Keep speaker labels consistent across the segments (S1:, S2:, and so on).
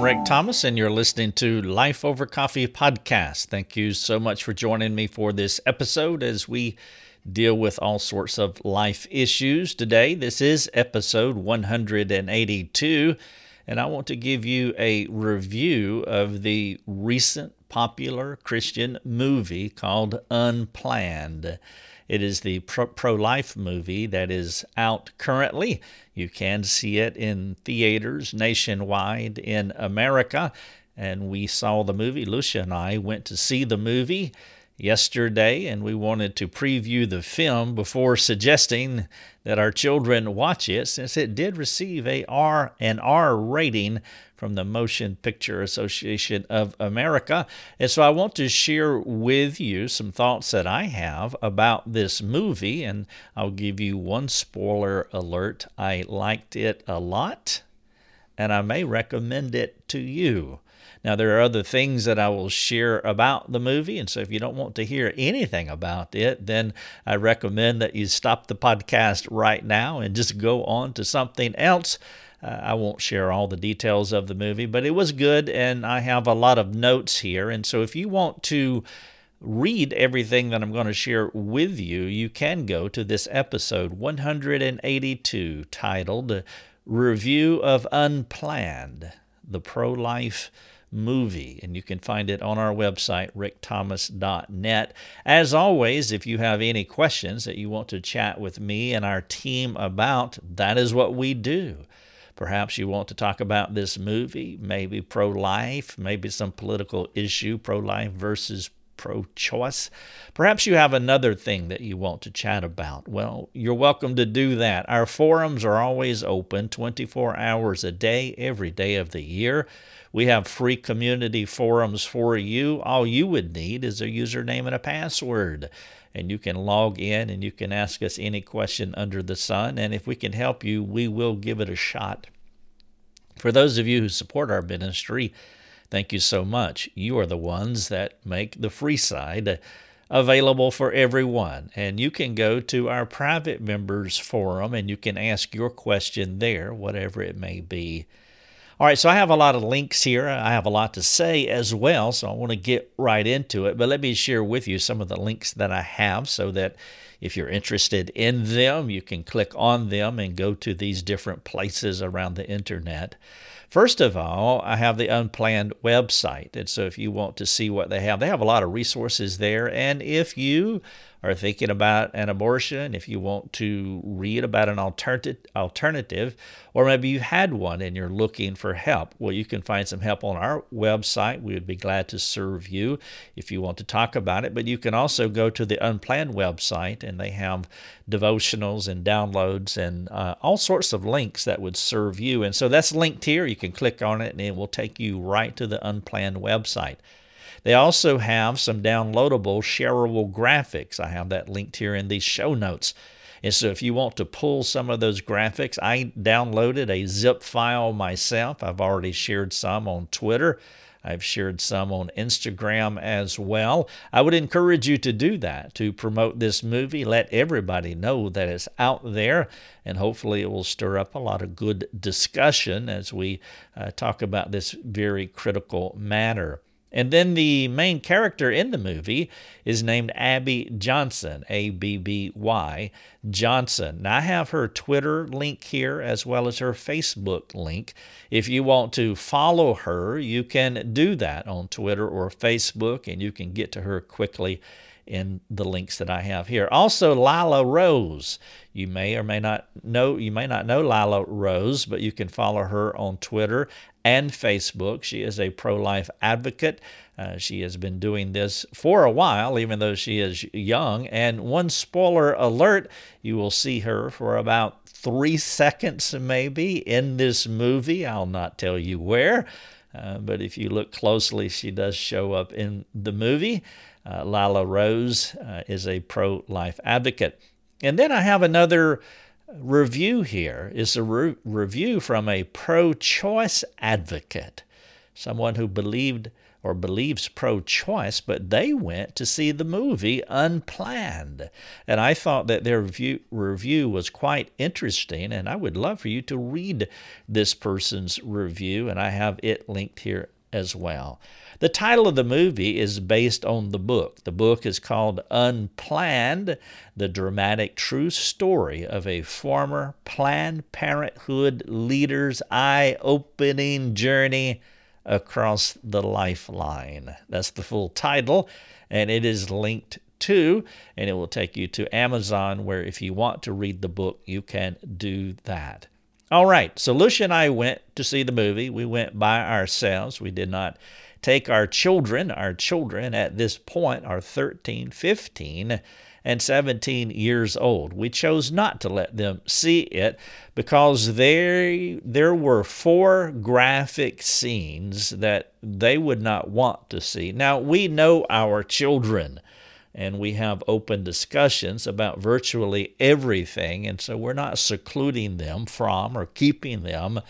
S1: I'm Rick mm. Thomas, and you're listening to Life Over Coffee podcast. Thank you so much for joining me for this episode as we deal with all sorts of life issues today. This is episode 182, and I want to give you a review of the recent popular Christian movie called Unplanned. It is the pro life movie that is out currently. You can see it in theaters nationwide in America. And we saw the movie. Lucia and I went to see the movie yesterday, and we wanted to preview the film before suggesting that our children watch it, since it did receive a R an R rating from the Motion Picture Association of America. And so I want to share with you some thoughts that I have about this movie, and I'll give you one spoiler alert. I liked it a lot, and I may recommend it to you. Now, there are other things that I will share about the movie, and so if you don't want to hear anything about it, then I recommend that you stop the podcast right now and just go on to something else. Uh, I won't share all the details of the movie, but it was good, and I have a lot of notes here. And so if you want to read everything that I'm going to share with you, you can go to this episode 182 titled Review of Unplanned, the pro life movie. And you can find it on our website, rickthomas.net. As always, if you have any questions that you want to chat with me and our team about, that is what we do. Perhaps you want to talk about this movie, maybe pro life, maybe some political issue, pro life versus pro choice. Perhaps you have another thing that you want to chat about. Well, you're welcome to do that. Our forums are always open 24 hours a day, every day of the year. We have free community forums for you. All you would need is a username and a password. And you can log in and you can ask us any question under the sun. And if we can help you, we will give it a shot. For those of you who support our ministry, thank you so much. You are the ones that make the free side available for everyone. And you can go to our private members forum and you can ask your question there, whatever it may be. All right, so I have a lot of links here. I have a lot to say as well, so I want to get right into it. But let me share with you some of the links that I have so that if you're interested in them, you can click on them and go to these different places around the internet. First of all, I have the Unplanned website. And so if you want to see what they have, they have a lot of resources there. And if you are thinking about an abortion, if you want to read about an alternative, or maybe you had one and you're looking for help, well, you can find some help on our website. We would be glad to serve you if you want to talk about it. But you can also go to the Unplanned website, and they have devotionals and downloads and uh, all sorts of links that would serve you. And so that's linked here. You can click on it, and it will take you right to the Unplanned website. They also have some downloadable, shareable graphics. I have that linked here in these show notes. And so if you want to pull some of those graphics, I downloaded a zip file myself. I've already shared some on Twitter. I've shared some on Instagram as well. I would encourage you to do that to promote this movie. Let everybody know that it's out there, and hopefully it will stir up a lot of good discussion as we uh, talk about this very critical matter. And then the main character in the movie is named Abby Johnson, A B B Y Johnson. Now, I have her Twitter link here as well as her Facebook link. If you want to follow her, you can do that on Twitter or Facebook, and you can get to her quickly in the links that I have here. Also, Lila Rose. You may or may not know you may not know Lila Rose, but you can follow her on Twitter and Facebook. She is a pro-life advocate. Uh, she has been doing this for a while, even though she is young. And one spoiler alert: you will see her for about three seconds, maybe, in this movie. I'll not tell you where. Uh, but if you look closely, she does show up in the movie. Uh, Lila Rose uh, is a pro life advocate. And then I have another review here. It's a re- review from a pro choice advocate, someone who believed or believes pro choice, but they went to see the movie unplanned. And I thought that their review was quite interesting, and I would love for you to read this person's review, and I have it linked here as well. The title of the movie is based on the book. The book is called Unplanned The Dramatic True Story of a Former Planned Parenthood Leader's Eye Opening Journey Across the Lifeline. That's the full title, and it is linked to, and it will take you to Amazon, where if you want to read the book, you can do that. All right, so Lucia and I went to see the movie. We went by ourselves. We did not take our children. Our children at this point are 13, 15, and 17 years old. We chose not to let them see it because there, there were four graphic scenes that they would not want to see. Now, we know our children and we have open discussions about virtually everything, and so we're not secluding them from or keeping them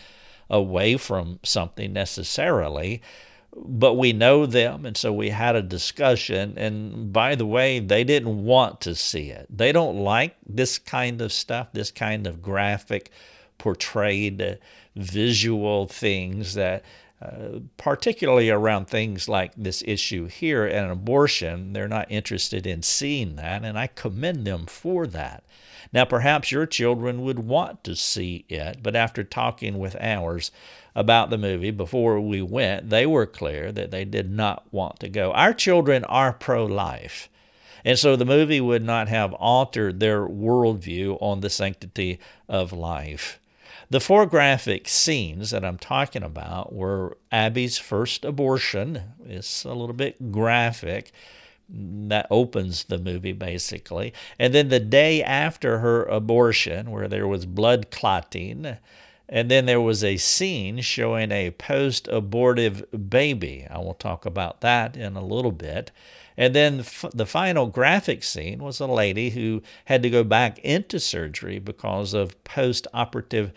S1: away from something necessarily but we know them, and so we had a discussion. And by the way, they didn't want to see it. They don't like this kind of stuff, this kind of graphic, portrayed, uh, visual things that. Particularly around things like this issue here and abortion, they're not interested in seeing that, and I commend them for that. Now, perhaps your children would want to see it, but after talking with ours, about the movie before we went, they were clear that they did not want to go. Our children are pro life. And so the movie would not have altered their worldview on the sanctity of life. The four graphic scenes that I'm talking about were Abby's first abortion. It's a little bit graphic. That opens the movie basically. And then the day after her abortion, where there was blood clotting and then there was a scene showing a post abortive baby. I will talk about that in a little bit. And then the final graphic scene was a lady who had to go back into surgery because of post operative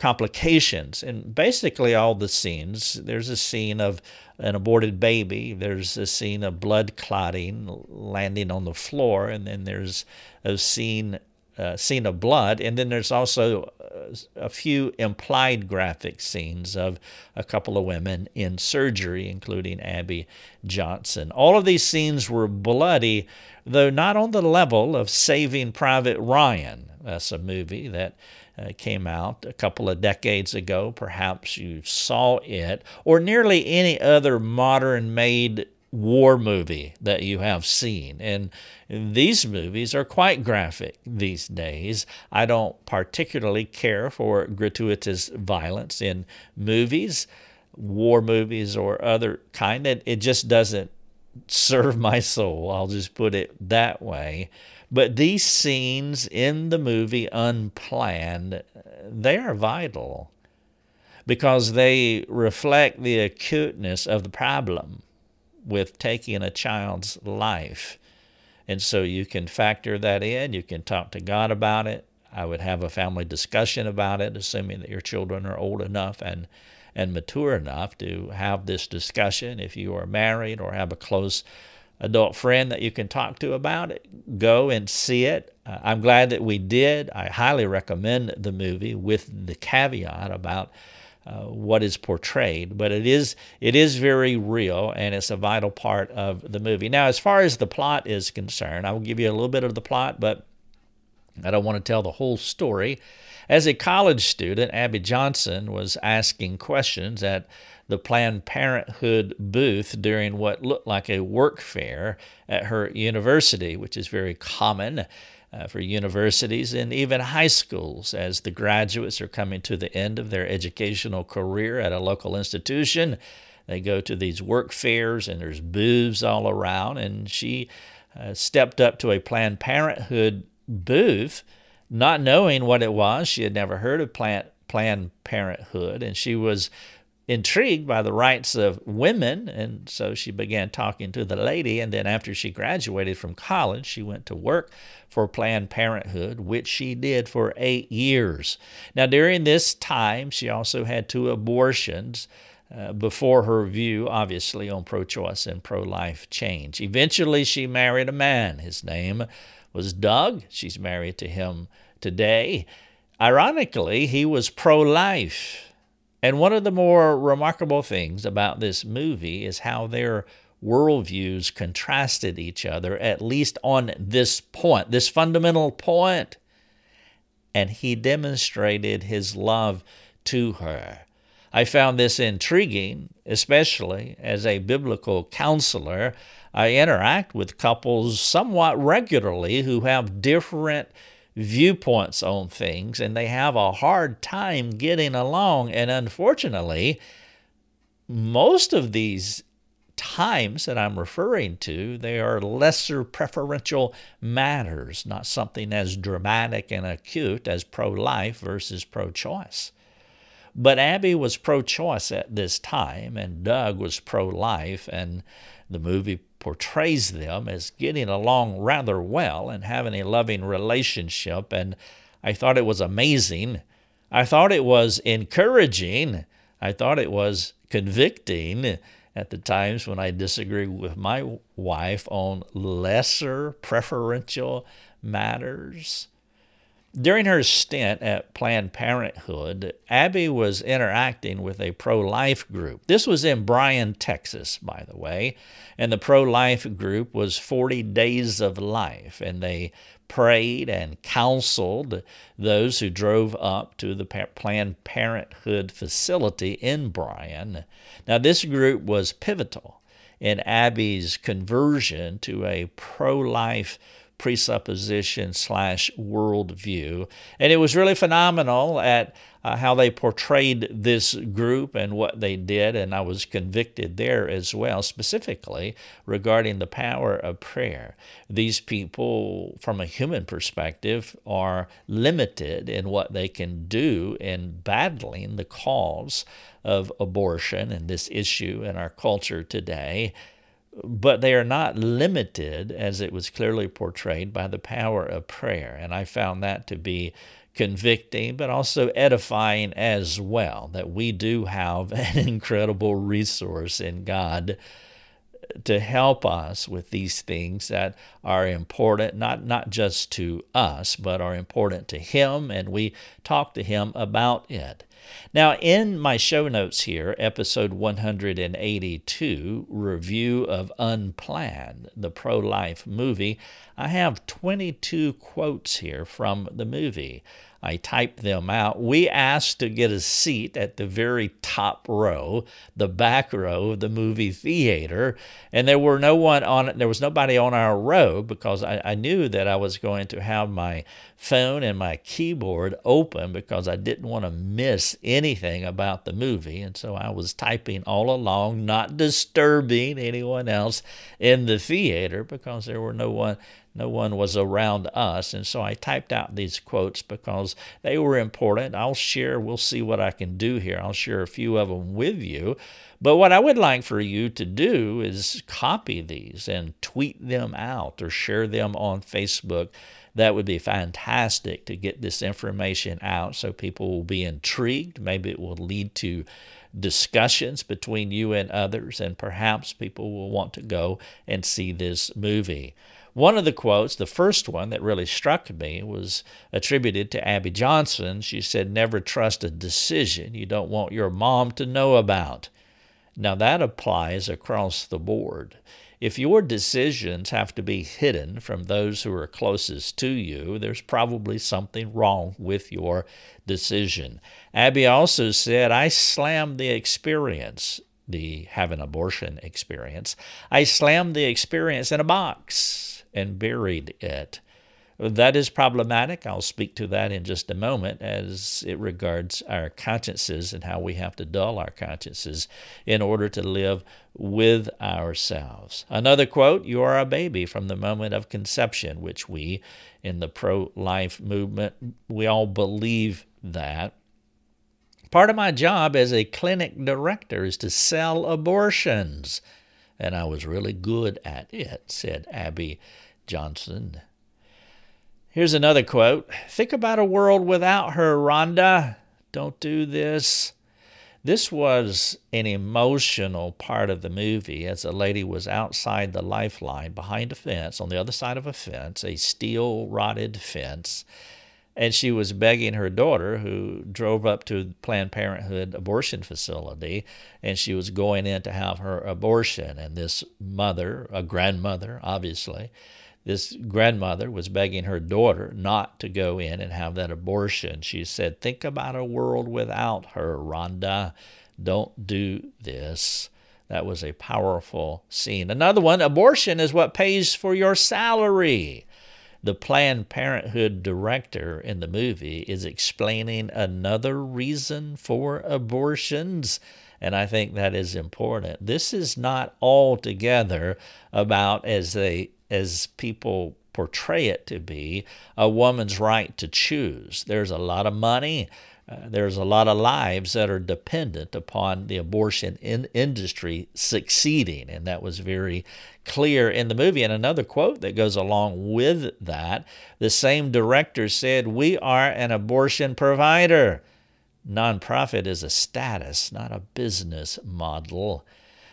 S1: complications. And basically, all the scenes there's a scene of an aborted baby, there's a scene of blood clotting landing on the floor, and then there's a scene uh, scene of blood. And then there's also uh, a few implied graphic scenes of a couple of women in surgery, including Abby Johnson. All of these scenes were bloody, though not on the level of Saving Private Ryan. That's a movie that uh, came out a couple of decades ago. Perhaps you saw it, or nearly any other modern made war movie that you have seen. And these movies are quite graphic these days. I don't particularly care for gratuitous violence in movies, war movies or other kind. It, it just doesn't serve my soul. I'll just put it that way. But these scenes in the movie Unplanned, uh, they are vital because they reflect the acuteness of the problem with taking a child's life. And so you can factor that in. You can talk to God about it. I would have a family discussion about it, assuming that your children are old enough and, and mature enough to have this discussion. If you are married or have a close adult friend that you can talk to about it, go and see it. Uh, I'm glad that we did. I highly recommend the movie with the caveat about uh, what is portrayed, but it is it is very real and it's a vital part of the movie. Now, as far as the plot is concerned, I will give you a little bit of the plot, but I don't want to tell the whole story. As a college student, Abby Johnson was asking questions at the Planned Parenthood booth during what looked like a work fair at her university, which is very common uh, for universities and even high schools as the graduates are coming to the end of their educational career at a local institution. They go to these work fairs and there's booths all around. And she uh, stepped up to a Planned Parenthood booth, not knowing what it was. She had never heard of Planned, Planned Parenthood, and she was intrigued by the rights of women, and so she began talking to the lady. And then, after she graduated from college, she went to work for Planned Parenthood, which she did for eight years. Now, during this time, she also had two abortions. uh, before her view, obviously, on pro choice and pro life change. Eventually, she married a man. His name was Doug. She's married to him today. Ironically, he was pro life. And one of the more remarkable things about this movie is how their worldviews contrasted each other, at least on this point, this fundamental point. And he demonstrated his love to her. I found this intriguing, especially as a biblical counselor. I interact with couples somewhat regularly who have different viewpoints on things and they have a hard time getting along. And unfortunately, most of these times that I'm referring to, they are lesser preferential matters, not something as dramatic and acute as pro life versus pro choice. But Abby was pro choice at this time, and Doug was pro life, and the movie portrays them as getting along rather well and having a loving relationship. And I thought it was amazing. I thought it was encouraging. I thought it was convicting at the times when I disagreed with my wife on lesser preferential matters. During her stint at Planned Parenthood, Abby was interacting with a pro life group. This was in Bryan, Texas, by the way. And the pro life group was 40 Days of Life. And they prayed and counseled those who drove up to the Planned Parenthood facility in Bryan. Now, this group was pivotal in Abby's conversion to a pro life presupposition slash worldview. And it was really phenomenal at uh, how they portrayed this group and what they did. And I was convicted there as well, specifically regarding the power of prayer. These people, from a human perspective, are limited in what they can do in battling the cause of abortion and this issue in our culture today but they are not limited, as it was clearly portrayed, by the power of prayer. And I found that to be convicting, but also edifying as well, that we do have an incredible resource in God to help us with these things that are important, not, not just to us, but are important to Him, and we talk to Him about it. Now, in my show notes here, episode 182, review of Unplanned, the pro life movie, I have 22 quotes here from the movie. I typed them out. We asked to get a seat at the very top row, the back row of the movie theater, and there were no one on it there was nobody on our row because I, I knew that I was going to have my phone and my keyboard open because I didn't want to miss anything about the movie. And so I was typing all along, not disturbing anyone else in the theater because there were no one no one was around us. And so I typed out these quotes because they were important. I'll share, we'll see what I can do here. I'll share a few of them with you. But what I would like for you to do is copy these and tweet them out or share them on Facebook. That would be fantastic to get this information out so people will be intrigued. Maybe it will lead to discussions between you and others, and perhaps people will want to go and see this movie. One of the quotes, the first one that really struck me, was attributed to Abby Johnson. She said, Never trust a decision you don't want your mom to know about. Now, that applies across the board. If your decisions have to be hidden from those who are closest to you, there's probably something wrong with your decision. Abby also said, I slammed the experience, the have an abortion experience. I slammed the experience in a box and buried it. That is problematic. I'll speak to that in just a moment as it regards our consciences and how we have to dull our consciences in order to live with ourselves. Another quote You are a baby from the moment of conception, which we in the pro life movement, we all believe that. Part of my job as a clinic director is to sell abortions and I was really good at it, said Abby Johnson. Here's another quote Think about a world without her, Rhonda. Don't do this. This was an emotional part of the movie as a lady was outside the lifeline behind a fence, on the other side of a fence, a steel rotted fence, and she was begging her daughter, who drove up to Planned Parenthood abortion facility, and she was going in to have her abortion. And this mother, a grandmother, obviously, this grandmother was begging her daughter not to go in and have that abortion. She said, Think about a world without her, Rhonda. Don't do this. That was a powerful scene. Another one abortion is what pays for your salary. The Planned Parenthood director in the movie is explaining another reason for abortions. And I think that is important. This is not altogether about, as they as people portray it to be, a woman's right to choose. There's a lot of money. There's a lot of lives that are dependent upon the abortion in industry succeeding, and that was very clear in the movie. And another quote that goes along with that the same director said, We are an abortion provider. Nonprofit is a status, not a business model.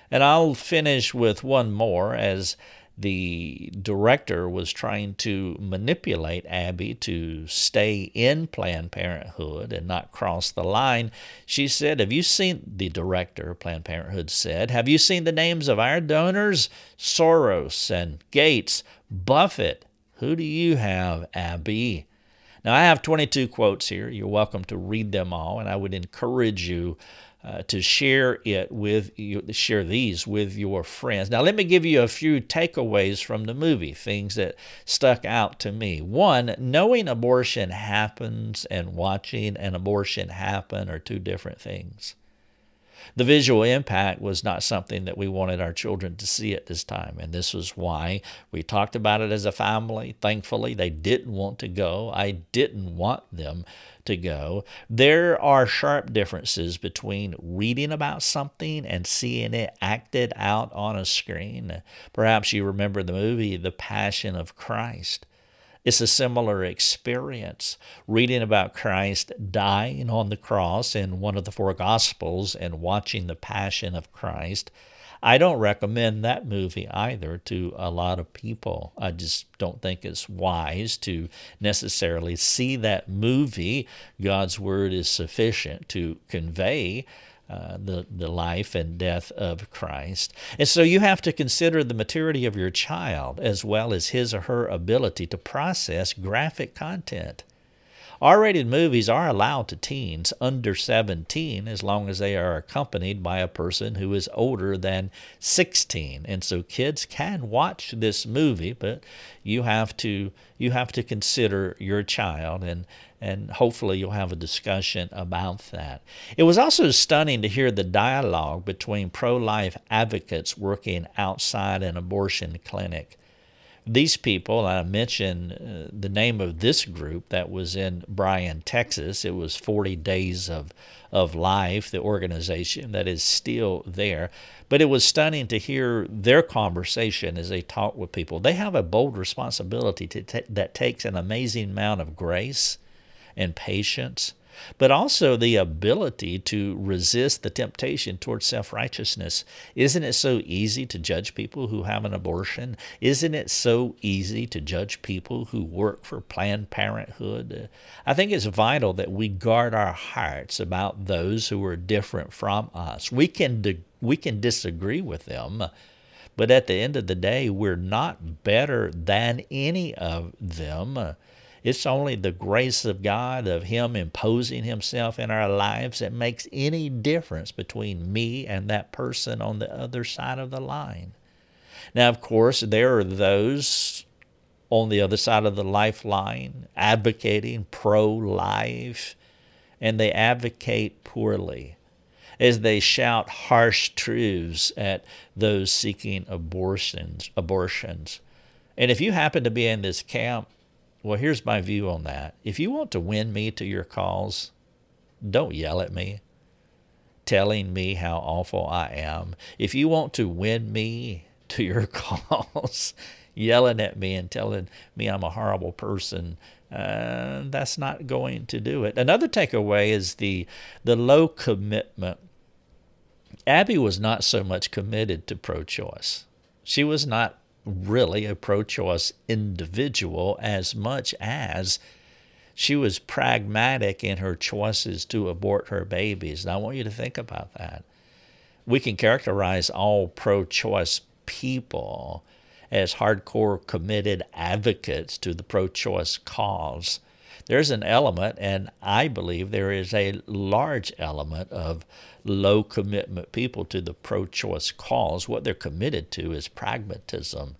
S1: And I'll finish with one more as the director was trying to manipulate Abby to stay in Planned Parenthood and not cross the line. She said, Have you seen, the director of Planned Parenthood said, Have you seen the names of our donors? Soros and Gates, Buffett. Who do you have, Abby? Now, I have 22 quotes here. You're welcome to read them all, and I would encourage you uh, to share it with you, share these with your friends. Now, let me give you a few takeaways from the movie, things that stuck out to me. One, knowing abortion happens and watching an abortion happen are two different things. The visual impact was not something that we wanted our children to see at this time. And this was why we talked about it as a family. Thankfully, they didn't want to go. I didn't want them to go. There are sharp differences between reading about something and seeing it acted out on a screen. Perhaps you remember the movie The Passion of Christ. It's a similar experience. Reading about Christ dying on the cross in one of the four Gospels and watching the Passion of Christ. I don't recommend that movie either to a lot of people. I just don't think it's wise to necessarily see that movie. God's Word is sufficient to convey uh, the, the life and death of Christ. And so you have to consider the maturity of your child as well as his or her ability to process graphic content. R rated movies are allowed to teens under 17 as long as they are accompanied by a person who is older than 16. And so kids can watch this movie, but you have to you have to consider your child and and hopefully you'll have a discussion about that. It was also stunning to hear the dialogue between pro life advocates working outside an abortion clinic these people, I mentioned uh, the name of this group that was in Bryan, Texas. It was 40 Days of, of Life, the organization that is still there. But it was stunning to hear their conversation as they talk with people. They have a bold responsibility to t- that takes an amazing amount of grace and patience but also the ability to resist the temptation towards self righteousness. Isn't it so easy to judge people who have an abortion? Isn't it so easy to judge people who work for Planned Parenthood? I think it's vital that we guard our hearts about those who are different from us. We can, we can disagree with them. But at the end of the day, we're not better than any of them. It's only the grace of God, of Him imposing Himself in our lives, that makes any difference between me and that person on the other side of the line. Now, of course, there are those on the other side of the lifeline advocating pro life, and they advocate poorly as they shout harsh truths at those seeking abortions abortions and if you happen to be in this camp well, here's my view on that. If you want to win me to your cause, don't yell at me, telling me how awful I am. If you want to win me to your cause, yelling at me and telling me I'm a horrible person, uh, that's not going to do it. Another takeaway is the the low commitment Abby was not so much committed to pro choice. She was not really a pro choice individual as much as she was pragmatic in her choices to abort her babies. And I want you to think about that. We can characterize all pro choice people as hardcore committed advocates to the pro choice cause. There's an element, and I believe there is a large element of low commitment people to the pro choice cause. What they're committed to is pragmatism.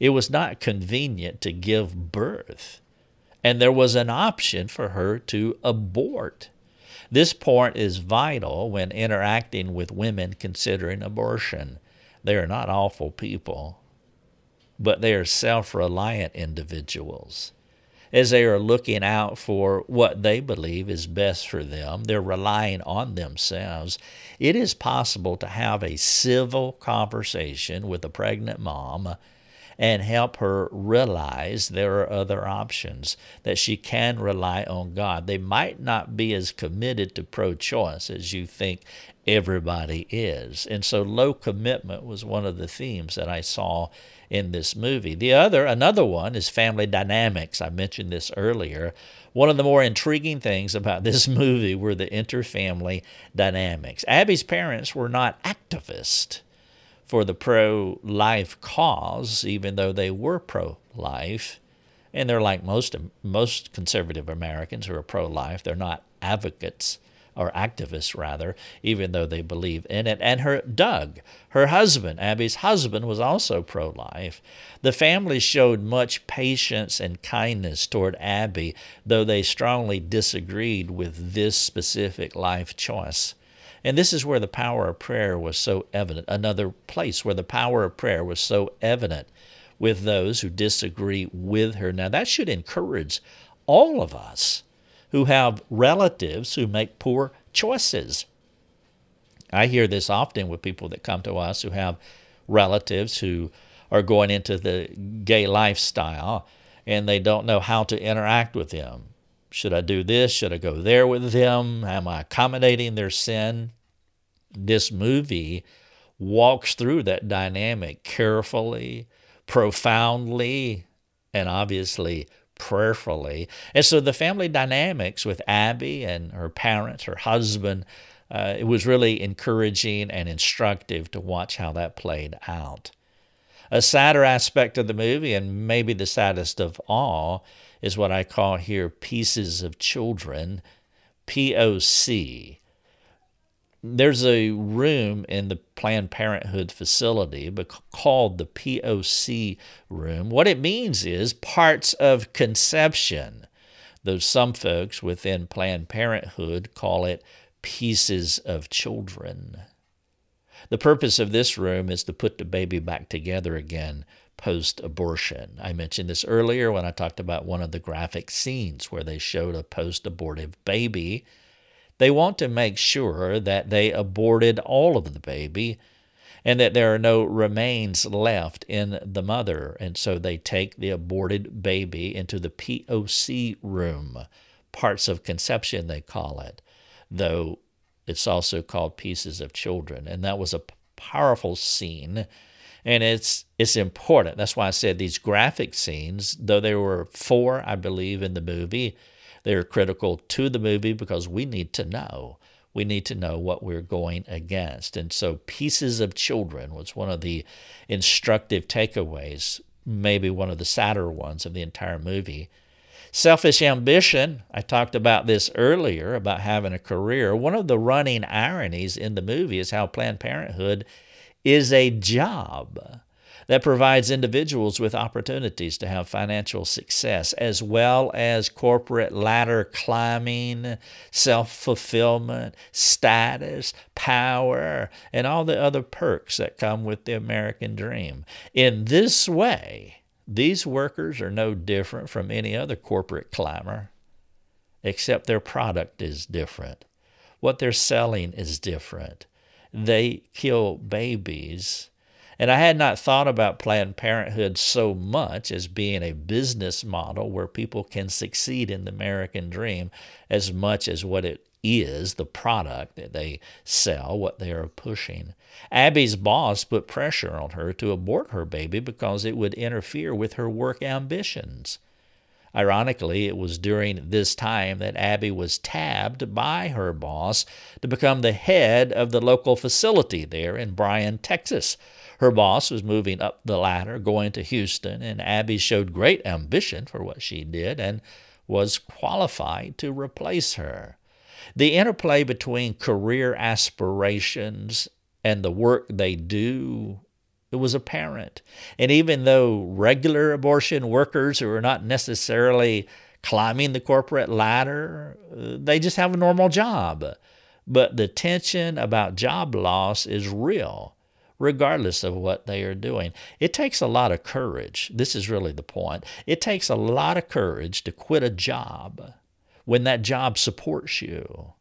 S1: It was not convenient to give birth and there was an option for her to abort. This point is vital when interacting with women considering abortion. They are not awful people, but they are self reliant individuals. As they are looking out for what they believe is best for them, they're relying on themselves. It is possible to have a civil conversation with a pregnant mom and help her realize there are other options, that she can rely on God. They might not be as committed to pro choice as you think everybody is. And so low commitment was one of the themes that I saw in this movie. The other, another one, is family dynamics. I mentioned this earlier. One of the more intriguing things about this movie were the interfamily dynamics. Abby's parents were not activists for the pro life cause, even though they were pro life. And they're like most, most conservative Americans who are pro life, they're not advocates or activists rather, even though they believe in it. And her Doug, her husband, Abby's husband, was also pro life. The family showed much patience and kindness toward Abby, though they strongly disagreed with this specific life choice. And this is where the power of prayer was so evident. Another place where the power of prayer was so evident with those who disagree with her. Now, that should encourage all of us who have relatives who make poor choices. I hear this often with people that come to us who have relatives who are going into the gay lifestyle and they don't know how to interact with them. Should I do this? Should I go there with them? Am I accommodating their sin? This movie walks through that dynamic carefully, profoundly, and obviously prayerfully. And so the family dynamics with Abby and her parents, her husband, uh, it was really encouraging and instructive to watch how that played out. A sadder aspect of the movie, and maybe the saddest of all, is what I call here pieces of children, POC. There's a room in the Planned Parenthood facility called the POC room. What it means is parts of conception. Though some folks within Planned Parenthood call it pieces of children. The purpose of this room is to put the baby back together again post abortion. I mentioned this earlier when I talked about one of the graphic scenes where they showed a post abortive baby. They want to make sure that they aborted all of the baby and that there are no remains left in the mother. And so they take the aborted baby into the POC room, parts of conception, they call it, though it's also called pieces of children. And that was a powerful scene and it's it's important. That's why I said these graphic scenes, though there were four, I believe, in the movie, they're critical to the movie because we need to know. We need to know what we're going against. And so, Pieces of Children was one of the instructive takeaways, maybe one of the sadder ones of the entire movie. Selfish ambition, I talked about this earlier about having a career. One of the running ironies in the movie is how Planned Parenthood is a job that provides individuals with opportunities to have financial success, as well as corporate ladder climbing, self fulfillment, status, power, and all the other perks that come with the American dream. In this way, these workers are no different from any other corporate climber, except their product is different. What they're selling is different they kill babies. And I had not thought about Planned Parenthood so much as being a business model where people can succeed in the American dream as much as what it is the product that they sell, what they are pushing. Abby's boss put pressure on her to abort her baby because it would interfere with her work ambitions. Ironically, it was during this time that Abby was tabbed by her boss to become the head of the local facility there in Bryan, Texas. Her boss was moving up the ladder, going to Houston, and Abby showed great ambition for what she did and was qualified to replace her. The interplay between career aspirations and the work they do it was apparent. And even though regular abortion workers who are not necessarily climbing the corporate ladder, uh, they just have a normal job. But the tension about job loss is real, regardless of what they are doing. It takes a lot of courage. This is really the point. It takes a lot of courage to quit a job when that job supports you.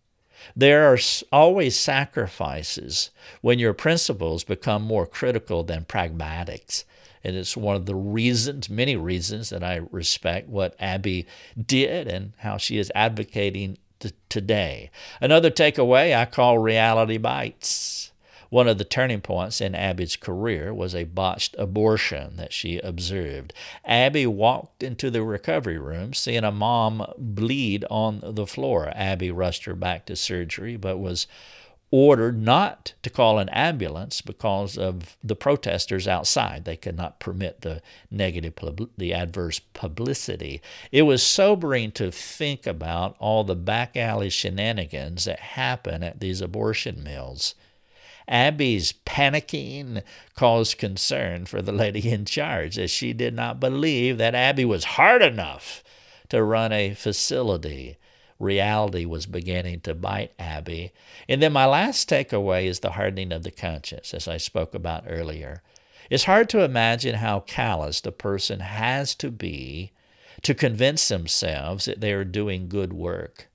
S1: There are always sacrifices when your principles become more critical than pragmatics. And it's one of the reasons, many reasons, that I respect what Abby did and how she is advocating t- today. Another takeaway I call reality bites. One of the turning points in Abby's career was a botched abortion that she observed. Abby walked into the recovery room seeing a mom bleed on the floor. Abby rushed her back to surgery, but was ordered not to call an ambulance because of the protesters outside. They could not permit the negative, the adverse publicity. It was sobering to think about all the back alley shenanigans that happen at these abortion mills. Abby's panicking caused concern for the lady in charge, as she did not believe that Abby was hard enough to run a facility. Reality was beginning to bite Abby. And then my last takeaway is the hardening of the conscience, as I spoke about earlier. It's hard to imagine how calloused a person has to be to convince themselves that they are doing good work.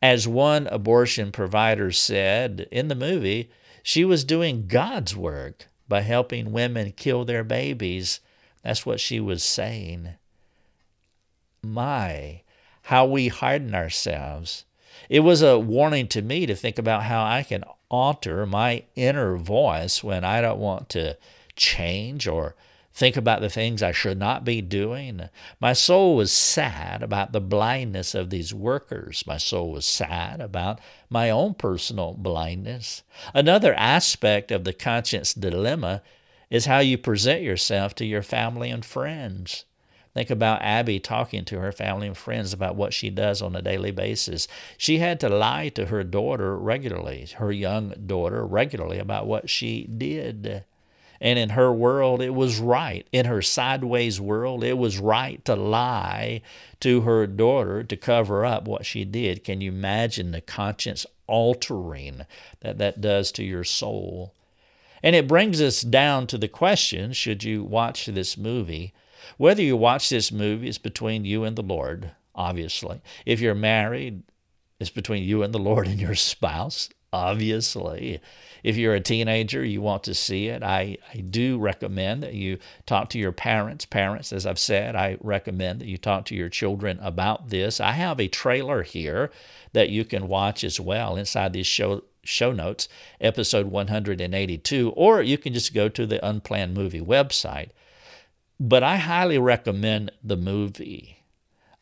S1: As one abortion provider said in the movie, she was doing God's work by helping women kill their babies. That's what she was saying. My, how we harden ourselves. It was a warning to me to think about how I can alter my inner voice when I don't want to change or think about the things I should not be doing. My soul was sad about the blindness of these workers. My soul was sad about my own personal blindness. Another aspect of the conscience dilemma is how you present yourself to your family and friends. Think about Abby talking to her family and friends about what she does on a daily basis. She had to lie to her daughter regularly, her young daughter regularly, about what she did. And in her world, it was right. In her sideways world, it was right to lie to her daughter to cover up what she did. Can you imagine the conscience altering that that does to your soul? And it brings us down to the question should you watch this movie? Whether you watch this movie is between you and the Lord, obviously. If you're married, it's between you and the Lord and your spouse, obviously. If you're a teenager, you want to see it, I, I do recommend that you talk to your parents. Parents, as I've said, I recommend that you talk to your children about this. I have a trailer here that you can watch as well inside these show show notes, episode 182, or you can just go to the Unplanned Movie website. But I highly recommend the movie.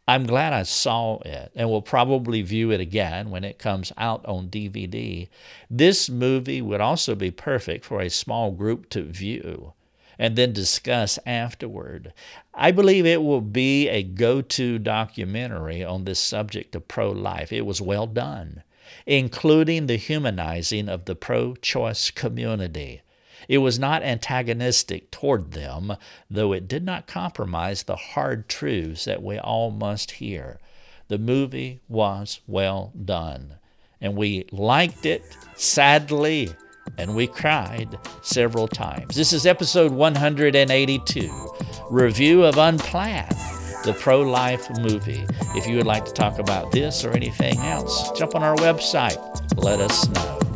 S1: I'm glad I saw it and will probably view it again when it comes out on DVD. This movie would also be perfect for a small group to view and then discuss afterward. I believe it will be a go to documentary on this subject of pro life. It was well done, including the humanizing of the pro choice community. It was not antagonistic toward them, though it did not compromise the hard truths that we all must hear. The movie was well done, and we liked it, sadly, and we cried several times. This is episode 182 Review of Unplanned, the pro life movie. If you would like to talk about this or anything else, jump on our website. Let us know.